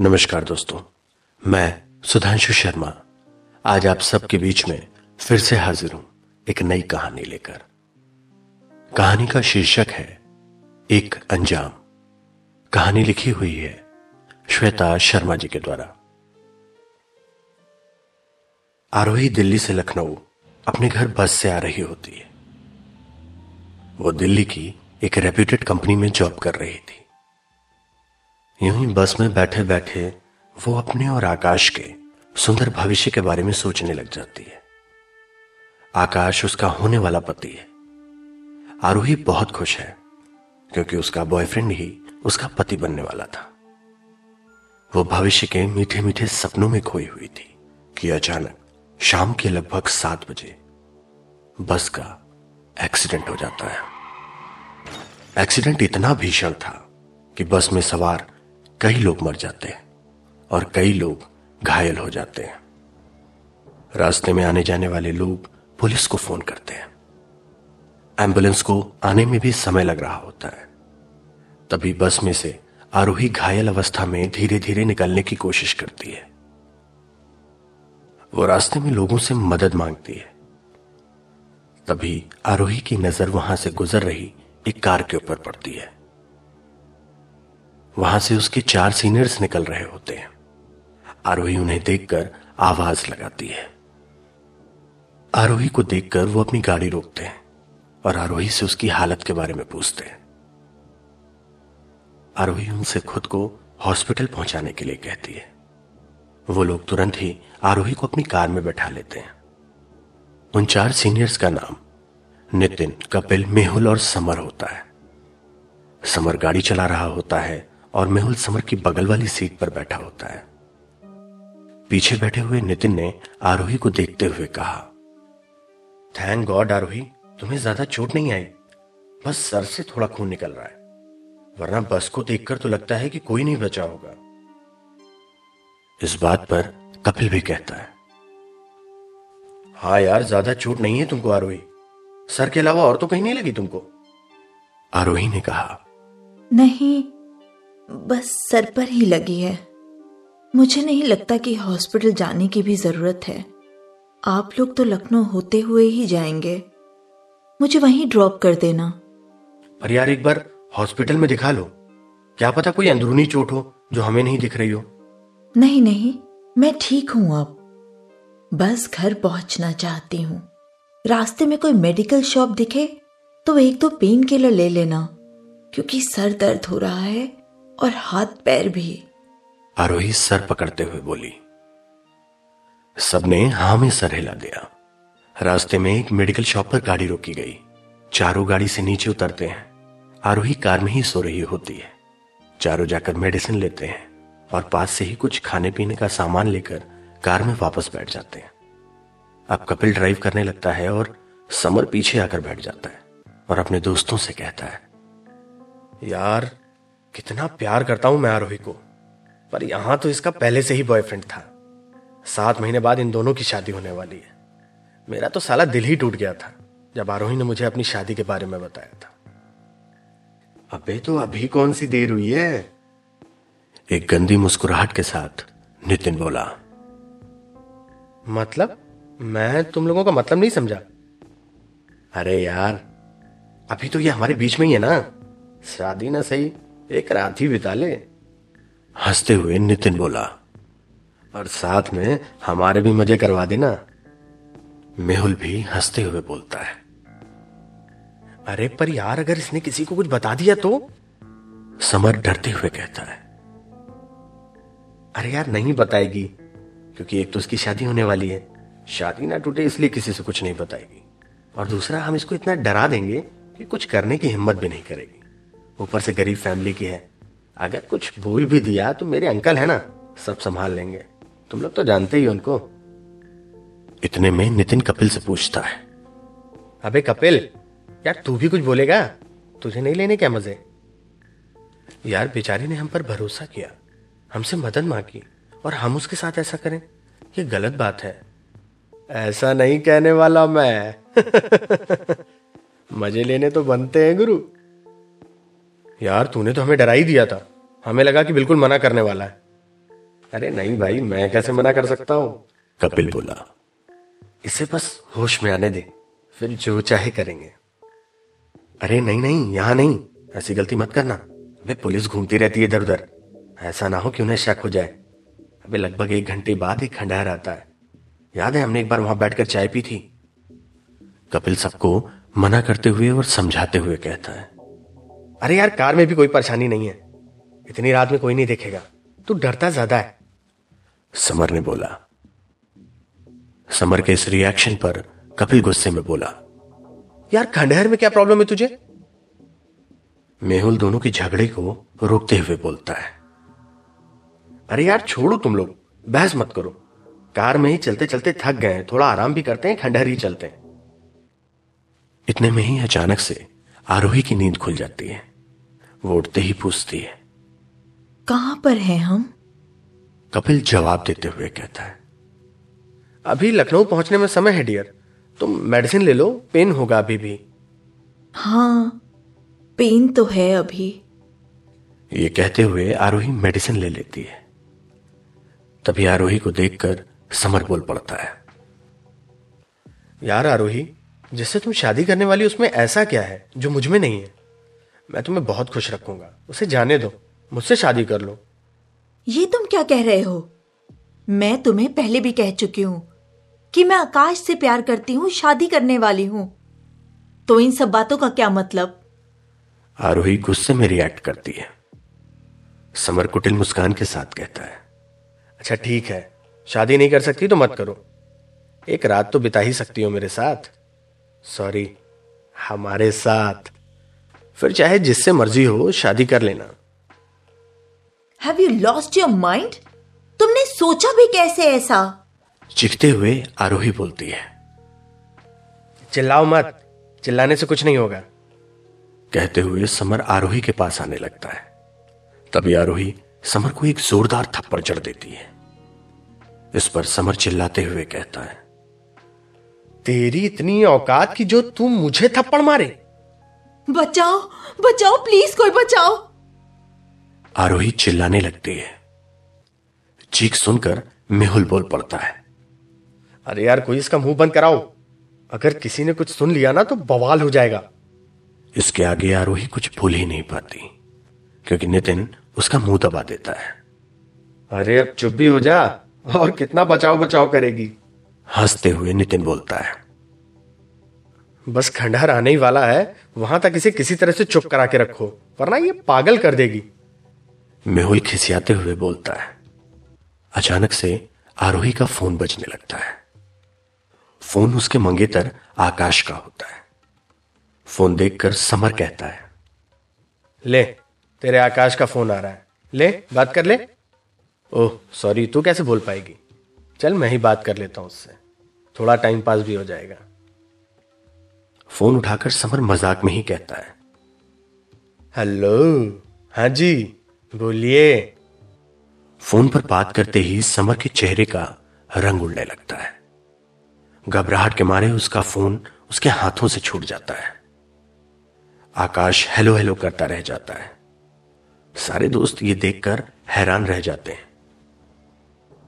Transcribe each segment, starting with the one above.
नमस्कार दोस्तों, मैं सुधांशु शर्मा। आज आप सबके बीच में फिर से हाजिर हूँ एक नई कहानी लेकर। कहानी का शीर्षक है, एक अंजाम। कहानी लिखी हुई है श्वेता शर्मा जी के द्वारा। आरोही दिल्ली से लखनऊ अपने घर बस से आ रही होती है। वो दिल्ली की एक रेप्यूटेड कंपनी में जॉब कर रही थी। यूँ ही बस में बैठे बैठे वो अपने और आकाश के सुंदर भविष्य के बारे में सोचने लग जाती है। आकाश उसका होने वाला पति है। आरोही बहुत खुश है, क्योंकि उसका बॉयफ्रेंड ही उसका पति बनने वाला था। वो भविष्य के मीठे मीठे सपनों में खोई हुई थी कि अचानक शाम के लगभग सात बजे बस का एक्सीडेंट हो जाता है। एक्सीडेंट इतना भीषण था कि बस में सवार कई लोग मर जाते हैं और कई लोग घायल हो जाते हैं। रास्ते में आने जाने वाले लोग पुलिस को फ़ोन करते हैं। एंबुलेंस को आने में भी समय लग रहा होता है। तभी बस में से आरोही घायल अवस्था में धीरे धीरे निकलने की कोशिश करती है। वो रास्ते में लोगों से मदद मांगती है। तभी आरोही की नज़र वहाँ से गुजर रही एक कार के ऊपर पड़ती है। वहाँ से उसके चार सीनियर्स निकल रहे होते हैं। आरोही उन्हें देखकर आवाज़ लगाती है। आरोही को देखकर वो अपनी गाड़ी रोकते हैं और आरोही से उसकी हालत के बारे में पूछते हैं। आरोही उनसे खुद को हॉस्पिटल पहुँचाने के लिए कहती है। वो लोग तुरंत ही आरोही को अपनी कार में बैठा लेते हैं। उन चार सीनियर्स का नाम नितिन, कपिल, मेहुल और समर होता है। समर गाड़ी चला रहा होता है और मेहुल समर की बगल वाली सीट पर बैठा होता है। पीछे बैठे हुए नितिन ने आरोही को देखते हुए कहा, थैंक गॉड आरोही, तुम्हें ज़्यादा चोट नहीं आई। बस सर से थोड़ा खून निकल रहा है। वरना बस को देखकर तो लगता है कि कोई नहीं बचा होगा। इस बात पर कपिल भी कहता है हाँ यार, ज़्यादा चोट नहीं है तुमको आरोही। सर के अलावा और तो कहीं नहीं लगी तुमको? आरोही ने कहा, नहीं बस सर पर ही लगी है। मुझे नहीं लगता कि हॉस्पिटल जाने की भी ज़रूरत है। आप लोग तो लखनऊ होते हुए ही जाएँगे। मुझे वहीं ड्रॉप कर देना। पर यार एक बार हॉस्पिटल में दिखा लो। क्या पता कोई अंदरूनी चोट हो जो हमें नहीं दिख रही हो। नहीं नहीं मैं ठीक हूँ अब। बस घर पहुँचना चाहती हूँ। रास्ते में कोई मेडिकल शॉप दिखे तो एक दो पेन किलर ले लेना क्योंकि सर दर्द हो रहा है। और हाथ पैर भी। आरोही सर पकड़ते हुए बोली, सबने हा में सर हिला दिया। रास्ते में एक मेडिकल शॉप पर गाड़ी रोकी गई। चारों गाड़ी से नीचे उतरते हैं। आरोही कार में ही सो रही होती है। चारों जाकर मेडिसिन लेते हैं और पास से ही कुछ खाने पीने का सामान लेकर कार में वापस बैठ जाते हैं। अब कपिल ड्राइव करने लगता है और समर पीछे आकर बैठ जाता है और अपने दोस्तों से कहता है, यार कितना प्यार करता हूँ मैं आरोही को। पर यहाँ तो इसका पहले से ही बॉयफ्रेंड था। सात महीने बाद इन दोनों की शादी होने वाली है। मेरा तो साला दिल ही टूट गया था जब आरोही ने मुझे अपनी शादी के बारे में बताया था। अबे तो अभी कौन सी देर हुई है? एक गंदी मुस्कुराहट के साथ नितिन बोला मतलब? मैं तुम लोगों का मतलब नहीं समझा। अरे यार अभी तो ये हमारे बीच में ही है ना। शादी ना सही। एक रात ही बिता ले। हँसते हुए नितिन बोला, और साथ में हमारे भी मज़े करवा देना। मेहुल भी हँसते हुए बोलता है, अरे पर यार, अगर इसने किसी को कुछ बता दिया तो? समर डरते हुए कहता है, अरे यार, नहीं बताएगी, क्योंकि एक तो उसकी शादी होने वाली है। शादी ना टूटे इसलिए किसी से कुछ नहीं बताएगी। और दूसरा, हम इसको इतना डरा देंगे कि कुछ करने की हिम्मत भी नहीं करेगी। ऊपर से गरीब फैमिली की है। अगर कुछ भूल भी दिया तो मेरे अंकल है ना सब संभाल लेंगे। तुम लोग तो जानते ही उनको। इतने में नितिन कपिल से पूछता है। अबे कपिल यार तू भी कुछ बोलेगा? तुझे नहीं लेने क्या मज़े? यार बेचारी ने हम पर भरोसा किया। हमसे मदद मांगी और हम उसके साथ ऐसा करें। ये गलत बात है। ऐसा नहीं कहने वाला मैं। मज़े लेने तो बनते हैं गुरु। यार तूने तो हमें डरा ही दिया था। हमें लगा कि बिल्कुल मना करने वाला है। अरे नहीं भाई मैं कैसे मना कर सकता हूँ? कपिल बोला। इसे बस होश में आने दे फिर जो चाहे करेंगे। अरे नहीं नहीं यहाँ नहीं। ऐसी गलती मत करना। अबे पुलिस घूमती रहती है इधर उधर ऐसा ना हो कि उन्हें शक हो जाए। अबे लगभग एक घंटे बाद एक खंडहर आता है। याद है हमने एक बार वहाँ बैठकर चाय पी थी? कपिल सबको मना करते हुए और समझाते हुए कहता है। अरे यार कार में भी कोई परेशानी नहीं है। इतनी रात में कोई नहीं देखेगा। तू डरता ज़्यादा है। समर ने बोला। समर के इस रिएक्शन पर कपिल गुस्से में बोला। यार खंडहर में क्या प्रॉब्लम है तुझे? मेहुल दोनों की झगड़े को रोकते हुए बोलता है। अरे यार छोड़ो तुम लोग। बहस मत करो। कार में ही चलते चलते थक गए थोड़ा आराम भी करते हैं खंडहर ही चलते हैं। इतने में ही अचानक से आरोही की नींद खुल जाती है। वो उठते ही पूछती है। कहाँ पर हैं हम? कपिल जवाब देते हुए कहता है अभी लखनऊ पहुँचने में समय है डियर। तुम मेडिसिन ले लो पेन होगा अभी भी। हाँ पेन तो है अभी। ये कहते हुए आरोही मेडिसिन ले लेती है। तभी आरोही को देखकर समर बोल पड़ता है यार आरोही जिससे तुम शादी करने वाली उसमें ऐसा क्या है जो मुझमें नहीं है? मैं तुम्हें बहुत खुश रखूँगा। उसे जाने दो। मुझसे शादी कर लो। ये तुम क्या कह रहे हो? मैं तुम्हें पहले भी कह चुकी हूँ कि मैं आकाश से प्यार करती हूँ शादी करने वाली हूँ। तो इन सब बातों का क्या मतलब? आरोही गुस्से में रिएक्ट करती है। समर कुटिल मुस्कान के साथ कहता है अच्छा ठीक है। शादी नहीं कर सकती तो मत करो। एक रात तो बिता ही सकती हो मेरे साथ। सॉरी हमारे साथ। फिर चाहे जिससे मर्ज़ी हो शादी कर लेना। Have you lost your mind तुमने सोचा भी कैसे ऐसा? चिखते हुए आरोही बोलती है। चिल्लाओ मत चिल्लाने से कुछ नहीं होगा। कहते हुए समर आरोही के पास आने लगता है। तभी आरोही समर को एक जोरदार थप्पड़ जड़ देती है। इस पर समर चिल्लाते हुए कहता है तेरी इतनी औकात की जो तू मुझे थप्पड़ मारे बचाओ बचाओ प्लीज़ कोई बचाओ। आरोही चिल्लाने लगती है। चीख सुनकर मेहुल बोल पड़ता है। अरे यार, कोई इसका मुँह बंद कराओ। अगर किसी ने कुछ सुन लिया ना तो बवाल हो जाएगा। इसके आगे आरोही कुछ भूल ही नहीं पाती, क्योंकि नितिन उसका मुँह दबा देता है। अरे अब चुप भी हो जा, और कितना बचाव बचाव करेगी। हँसते हुए नितिन बोलता है। बस खंडहर आने ही वाला है वहाँ तक इसे किसी तरह से चुप करा के रखो वरना ये पागल कर देगी। मेहुल खिसियाते हुए बोलता है। अचानक से आरोही का फ़ोन बजने लगता है। फ़ोन उसके मंगेतर आकाश का होता है। फ़ोन देखकर समर कहता है। ले तेरे आकाश का फ़ोन आ रहा है। ले बात कर ले। ओह सॉरी तू कैसे बोल पाएगी? चल मैं ही बात कर लेता हूँ उससे। थोड़ा टाइम पास भी हो जाएगा। फ़ोन उठाकर समर मज़ाक में ही कहता है। हेलो? हाँ जी बोलिए। फ़ोन पर बात करते ही समर के चेहरे का रंग उड़ने लगता है। घबराहट के मारे उसका फ़ोन उसके हाथों से छूट जाता है। आकाश हेलो हेलो करता रह जाता है। सारे दोस्त ये देखकर हैरान रह जाते हैं।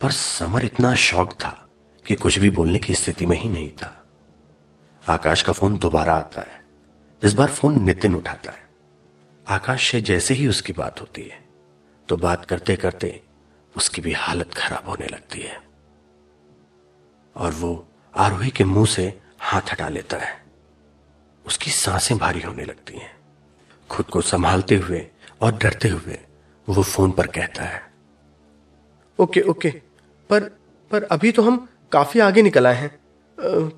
पर समर इतना शौक था कि कुछ भी बोलने की स्थिति में ही नहीं था। आकाश का फ़ोन दोबारा आता है। इस बार फ़ोन नितिन उठाता है। आकाश से जैसे ही उसकी बात होती है तो बात करते करते उसकी भी हालत खराब होने लगती है। और वो आरोही के मुँह से हाथ हटा लेता है। उसकी साँसें भारी होने लगती हैं। खुद को संभालते हुए और डरते हुए वो फ़ोन पर कहता है। ओके ओके, पर पर अभी तो हम काफ़ी आगे निकल आए हैं।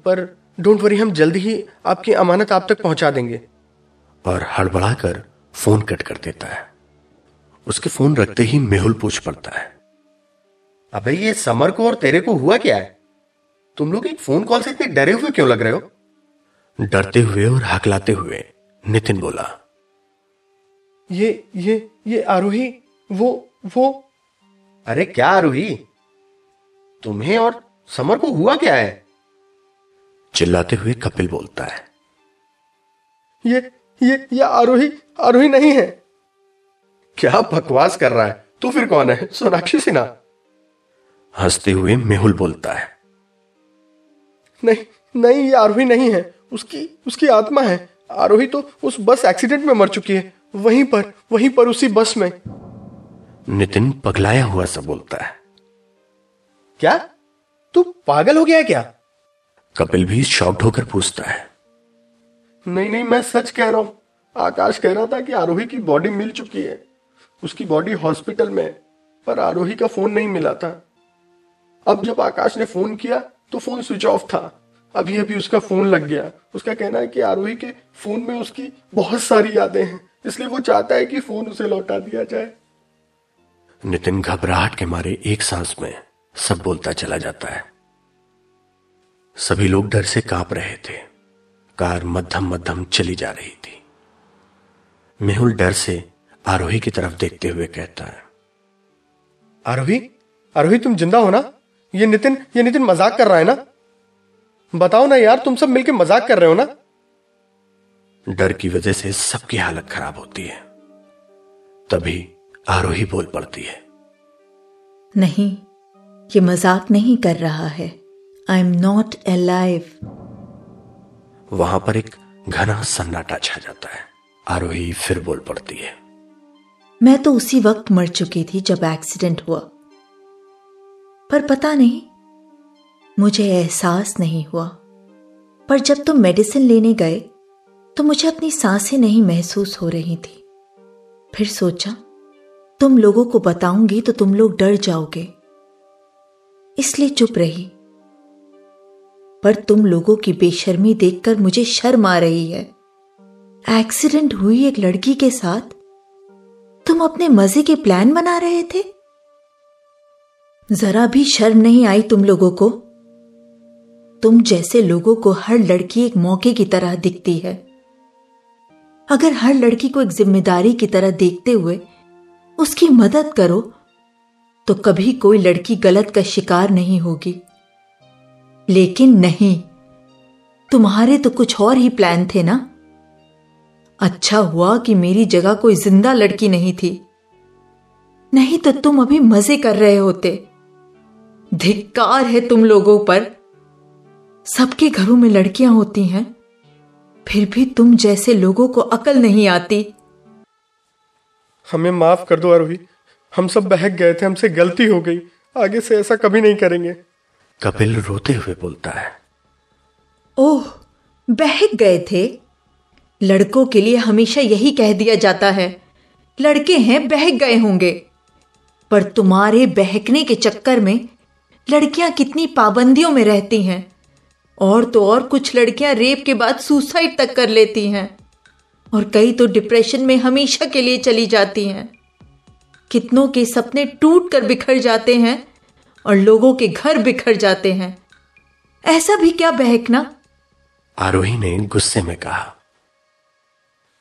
पर डोंट वरी हम जल्दी ही आपकी अमानत आप तक पहुँचा देंगे। और हड़बड़ाकर फ़ोन कट कर देता है। उसके फ़ोन रखते ही मेहुल पूछ पड़ता है। अबे ये समर को और तेरे को हुआ क्या है? तुम लोग एक फ़ोन कॉल से इतने डरे हुए क्यों लग रहे हो? डरते हुए और हकलाते हुए नितिन बोला ये ये ये आरोही वो वो। अरे क्या आरोही? तुम्हें और समर को हुआ क्या है? चिल्लाते हुए कपिल बोलता है। ये ये ये आरोही आरोही नहीं है। क्या बकवास कर रहा है? तू फिर कौन है? सोनाक्षी सिन्हा। हँसते हुए मेहुल बोलता है। नहीं नहीं ये आरोही नहीं है। उसकी उसकी आत्मा है। आरोही तो उस बस एक्सीडेंट में मर चुकी है। वहीं पर वहीं पर उसी बस में। नितिन पगलाया हुआ सा बोलता है। क्या? तू पागल हो गया क्या? कपिल भी शॉक्ड होकर पूछता है। नहीं नहीं मैं सच कह रहा हूँ। आकाश कह रहा था कि आरोही की बॉडी मिल चुकी है। उसकी बॉडी हॉस्पिटल में है पर आरोही का फ़ोन नहीं मिला था। अब जब आकाश ने फ़ोन किया तो फ़ोन स्विच ऑफ़ था। अभी अभी उसका फ़ोन लग गया। उसका कहना है कि आरोही के फ़ोन में उसकी बहुत सारी यादें हैं इसलिए वो चाहता है कि फ़ोन उसे लौटा दिया जाए। नितिन घबराहट के मारे एक सांस में सब बोलता चला जाता है। सभी लोग डर से काँप रहे थे। कार मध्यम मध्यम चली जा रही थी। मेहुल डर से आरोही की तरफ़ देखते हुए कहता है, आरोही आरोही, तुम ज़िंदा हो ना? ये नितिन ये नितिन मज़ाक कर रहा है ना? बताओ ना यार, तुम सब मिलके मज़ाक कर रहे हो ना? डर की वजह से सबकी हालत खराब होती है। तभी आरोही बोल पड़ती है, नहीं, ये मज़ाक नहीं कर रहा है। आई एम नॉट अलाइव वहाँ पर एक घना सन्नाटा छा जाता है। आरोही फिर बोल पड़ती है। मैं तो उसी वक्त मर चुकी थी जब एक्सीडेंट हुआ। पर पता नहीं मुझे एहसास नहीं हुआ। पर जब तुम मेडिसिन लेने गए तो मुझे अपनी साँसें नहीं महसूस हो रही थी। फिर सोचा तुम लोगों को बताऊँगी तो तुम लोग डर जाओगे। इसलिए चुप रही। पर तुम लोगों की बेशर्मी देखकर मुझे शर्म आ रही है। एक्सीडेंट हुई एक लड़की के साथ? तुम अपने मज़े के प्लान बना रहे थे? जरा भी शर्म नहीं आई तुम लोगों को? तुम जैसे लोगों को हर लड़की एक मौके की तरह दिखती है। अगर हर लड़की को एक ज़िम्मेदारी की तरह देखते हुए उसकी मदद करो तो कभी कोई लड़की गलत का शिकार नहीं होगी। लेकिन नहीं। तुम्हारे तो कुछ और ही प्लान थे ना? अच्छा हुआ कि मेरी जगह कोई ज़िंदा लड़की नहीं थी। नहीं तो तुम अभी मज़े कर रहे होते। धिक्कार है तुम लोगों पर। सबके घरों में लड़कियाँ होती हैं। फिर भी तुम जैसे लोगों को अकल नहीं आती। हमें माफ़ कर दो आरोही हम सब बहक गए थे, हमसे गलती हो गई। आगे से ऐसा कभी नहीं करेंगे। कपिल रोते हुए बोलता है। ओह, बहक गए थे। लड़कों के लिए हमेशा यही कह दिया जाता है। लड़के हैं, बहक गए होंगे। पर तुम्हारे बहकने के चक्कर में लड़कियाँ कितनी पाबंदियों में रहती हैं। और तो और कुछ लड़कियाँ रेप के बाद सुसाइड तक कर लेती हैं। और कई तो डिप्रेशन में हमेशा के लिए चली जाती हैं। कितनों के सपने टूट कर बिखर जाते हैं। और लोगों के घर बिखर जाते हैं। ऐसा भी क्या बहकना आरोही ने गुस्से में कहा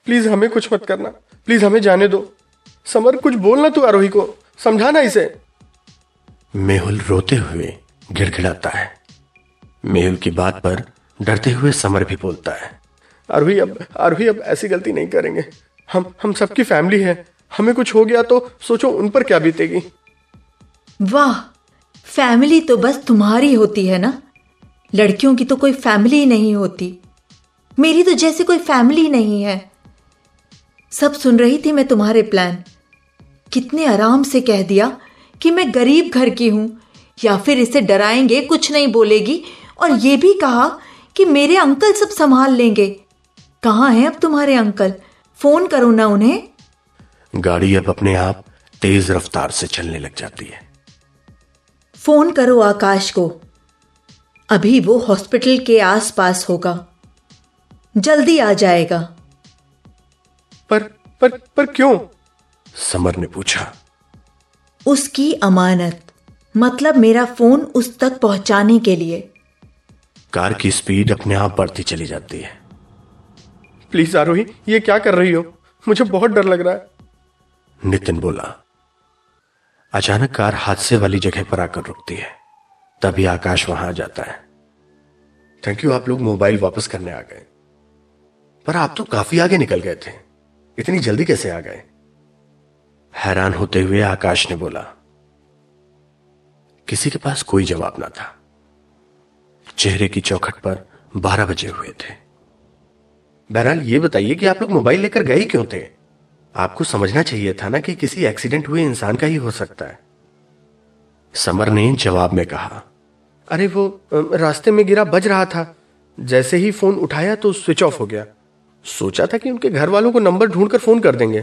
प्लीज़ हमें कुछ मत करना। प्लीज़ हमें जाने दो। समर कुछ बोलना तू आरोही को। समझाना इसे। मेहुल रोते हुए गिड़गिड़ाता है। मेहुल की बात पर डरते हुए समर भी बोलता है आरोही अब आरोही अब ऐसी गलती नहीं करेंगे। हम हम सबकी फैमिली है। हमें कुछ हो गया तो सोचो उन पर क्या बीतेगी। वाह! फैमिली तो बस तुम्हारी होती है ना? लड़कियों की तो कोई फैमिली नहीं होती। मेरी तो जैसे कोई फैमिली नहीं है। सब सुन रही थी मैं तुम्हारे प्लान कितने आराम से कह दिया कि मैं गरीब घर की हूँ, या फिर इसे डराएँगे, कुछ नहीं बोलेगी, और ये भी कहा कि मेरे अंकल सब संभाल लेंगे। कहाँ है अब तुम्हारे अंकल? फ़ोन करो ना उन्हें। गाड़ी अब अपने आप तेज रफ्तार से चलने लग जाती है। फ़ोन करो आकाश को। अभी वो हॉस्पिटल के आसपास होगा। जल्दी आ जाएगा। पर पर पर क्यों? समर ने पूछा। उसकी अमानत मतलब मेरा फ़ोन उस तक पहुँचाने के लिए। कार की स्पीड अपने आप बढ़ती चली जाती है। प्लीज़ आरोही ये क्या कर रही हो? मुझे बहुत डर लग रहा है। नितिन बोला अचानक कार हादसे वाली जगह पर आकर रुकती है। तभी आकाश वहाँ आ जाता है। थैंक यू आप लोग मोबाइल वापस करने आ गए। पर आप तो काफ़ी आगे निकल गए थे। इतनी जल्दी कैसे आ गए? हैरान होते हुए आकाश ने बोला किसी के पास कोई जवाब ना था। चेहरे की चौखट पर बारह बजे हुए थे। बहरहाल ये बताइए कि आप लोग मोबाइल लेकर गए क्यों थे? आपको समझना चाहिए था ना कि किसी एक्सीडेंट हुए इंसान का ही हो सकता है। समर ने जवाब में कहा, अरे वो रास्ते में गिरा बज रहा था। जैसे ही फ़ोन उठाया तो स्विच ऑफ़ हो गया। सोचा था कि उनके घर वालों को नंबर ढूंढकर फ़ोन कर देंगे।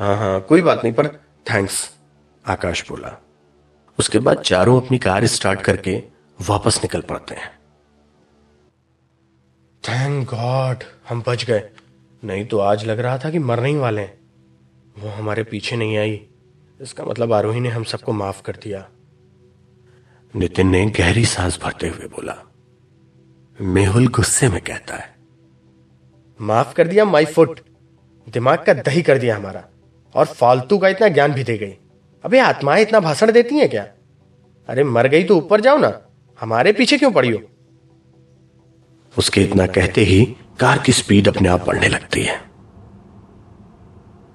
हाँ हाँ कोई बात नहीं, पर थैंक्स, आकाश बोला। उसके बाद चारों अपनी कार स्टार्ट करके वापस निकल पड़ते हैं। थैंक गॉड, हम बच गए। नहीं तो आज लग रहा था कि मरने ही वाले हैं। वो हमारे पीछे नहीं आई। इसका मतलब आरोही ने हम सबको माफ़ कर दिया। नितिन ने गहरी सांस भरते हुए बोला मेहुल गुस्से में कहता है माफ़ कर दिया माई फुट। दिमाग का दही कर दिया हमारा। और फालतू का इतना ज्ञान भी दे गई। अबे आत्माएँ इतना भाषण देती हैं क्या? अरे मर गई तो ऊपर जाओ ना। हमारे पीछे क्यों पड़ी हो? उसके इतना कहते ही कार की स्पीड अपने आप बढ़ने लगती है।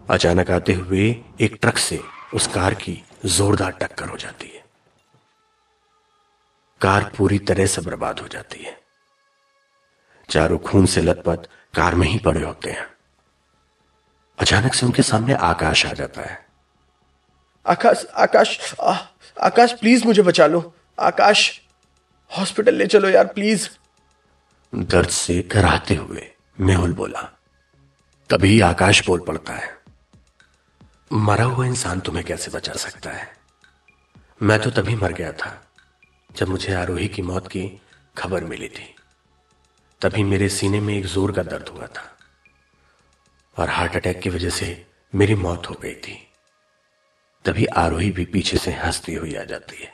अचानक आते हुए एक ट्रक से उस कार की जोरदार टक्कर हो जाती है। कार पूरी तरह से बर्बाद हो जाती है। चारों खून से लथपथ कार में ही पड़े होते हैं। अचानक से उनके सामने आकाश आ जाता है। आकाश आकाश आ, आकाश प्लीज़ मुझे बचा लो। आकाश हॉस्पिटल ले चलो यार प्लीज़। दर्द से कराहते हुए मेहुल बोला, तभी आकाश बोल पड़ता है। मरा हुआ इंसान तुम्हें कैसे बचा सकता है? मैं तो तभी मर गया था जब मुझे आरोही की मौत की खबर मिली थी। तभी मेरे सीने में एक ज़ोर का दर्द हुआ था और हार्ट अटैक की वजह से मेरी मौत हो गई थी। तभी आरोही भी पीछे से हंसती हुई आ जाती है।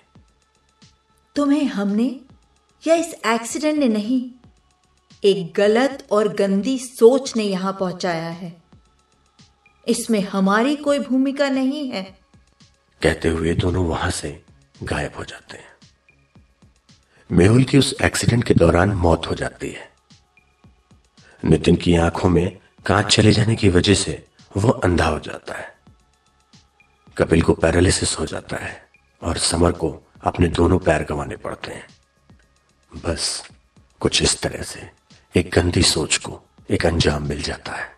तुम्हें हमने या इस एक्सीडेंट ने नहीं एक गलत और गंदी सोच ने यहाँ पहुँचाया है। इसमें हमारी कोई भूमिका नहीं है। कहते हुए दोनों वहाँ से गायब हो जाते हैं। मेहुल की उस एक्सीडेंट के दौरान मौत हो जाती है। नितिन की आँखों में कांच चले जाने की वजह से वो अंधा हो जाता है। कपिल को पैरालिसिस हो जाता है और समर को अपने दोनों पैर गंवाने पड़ते हैं। बस कुछ इस तरह से। एक गंदी सोच को एक अंजाम मिल जाता है।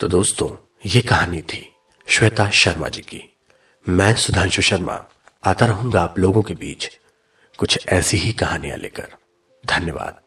तो दोस्तों, ये कहानी थी श्वेता शर्मा जी की। मैं सुधांशु शर्मा, आता रहूँगा आप लोगों के बीच कुछ ऐसी ही कहानियाँ लेकर। धन्यवाद।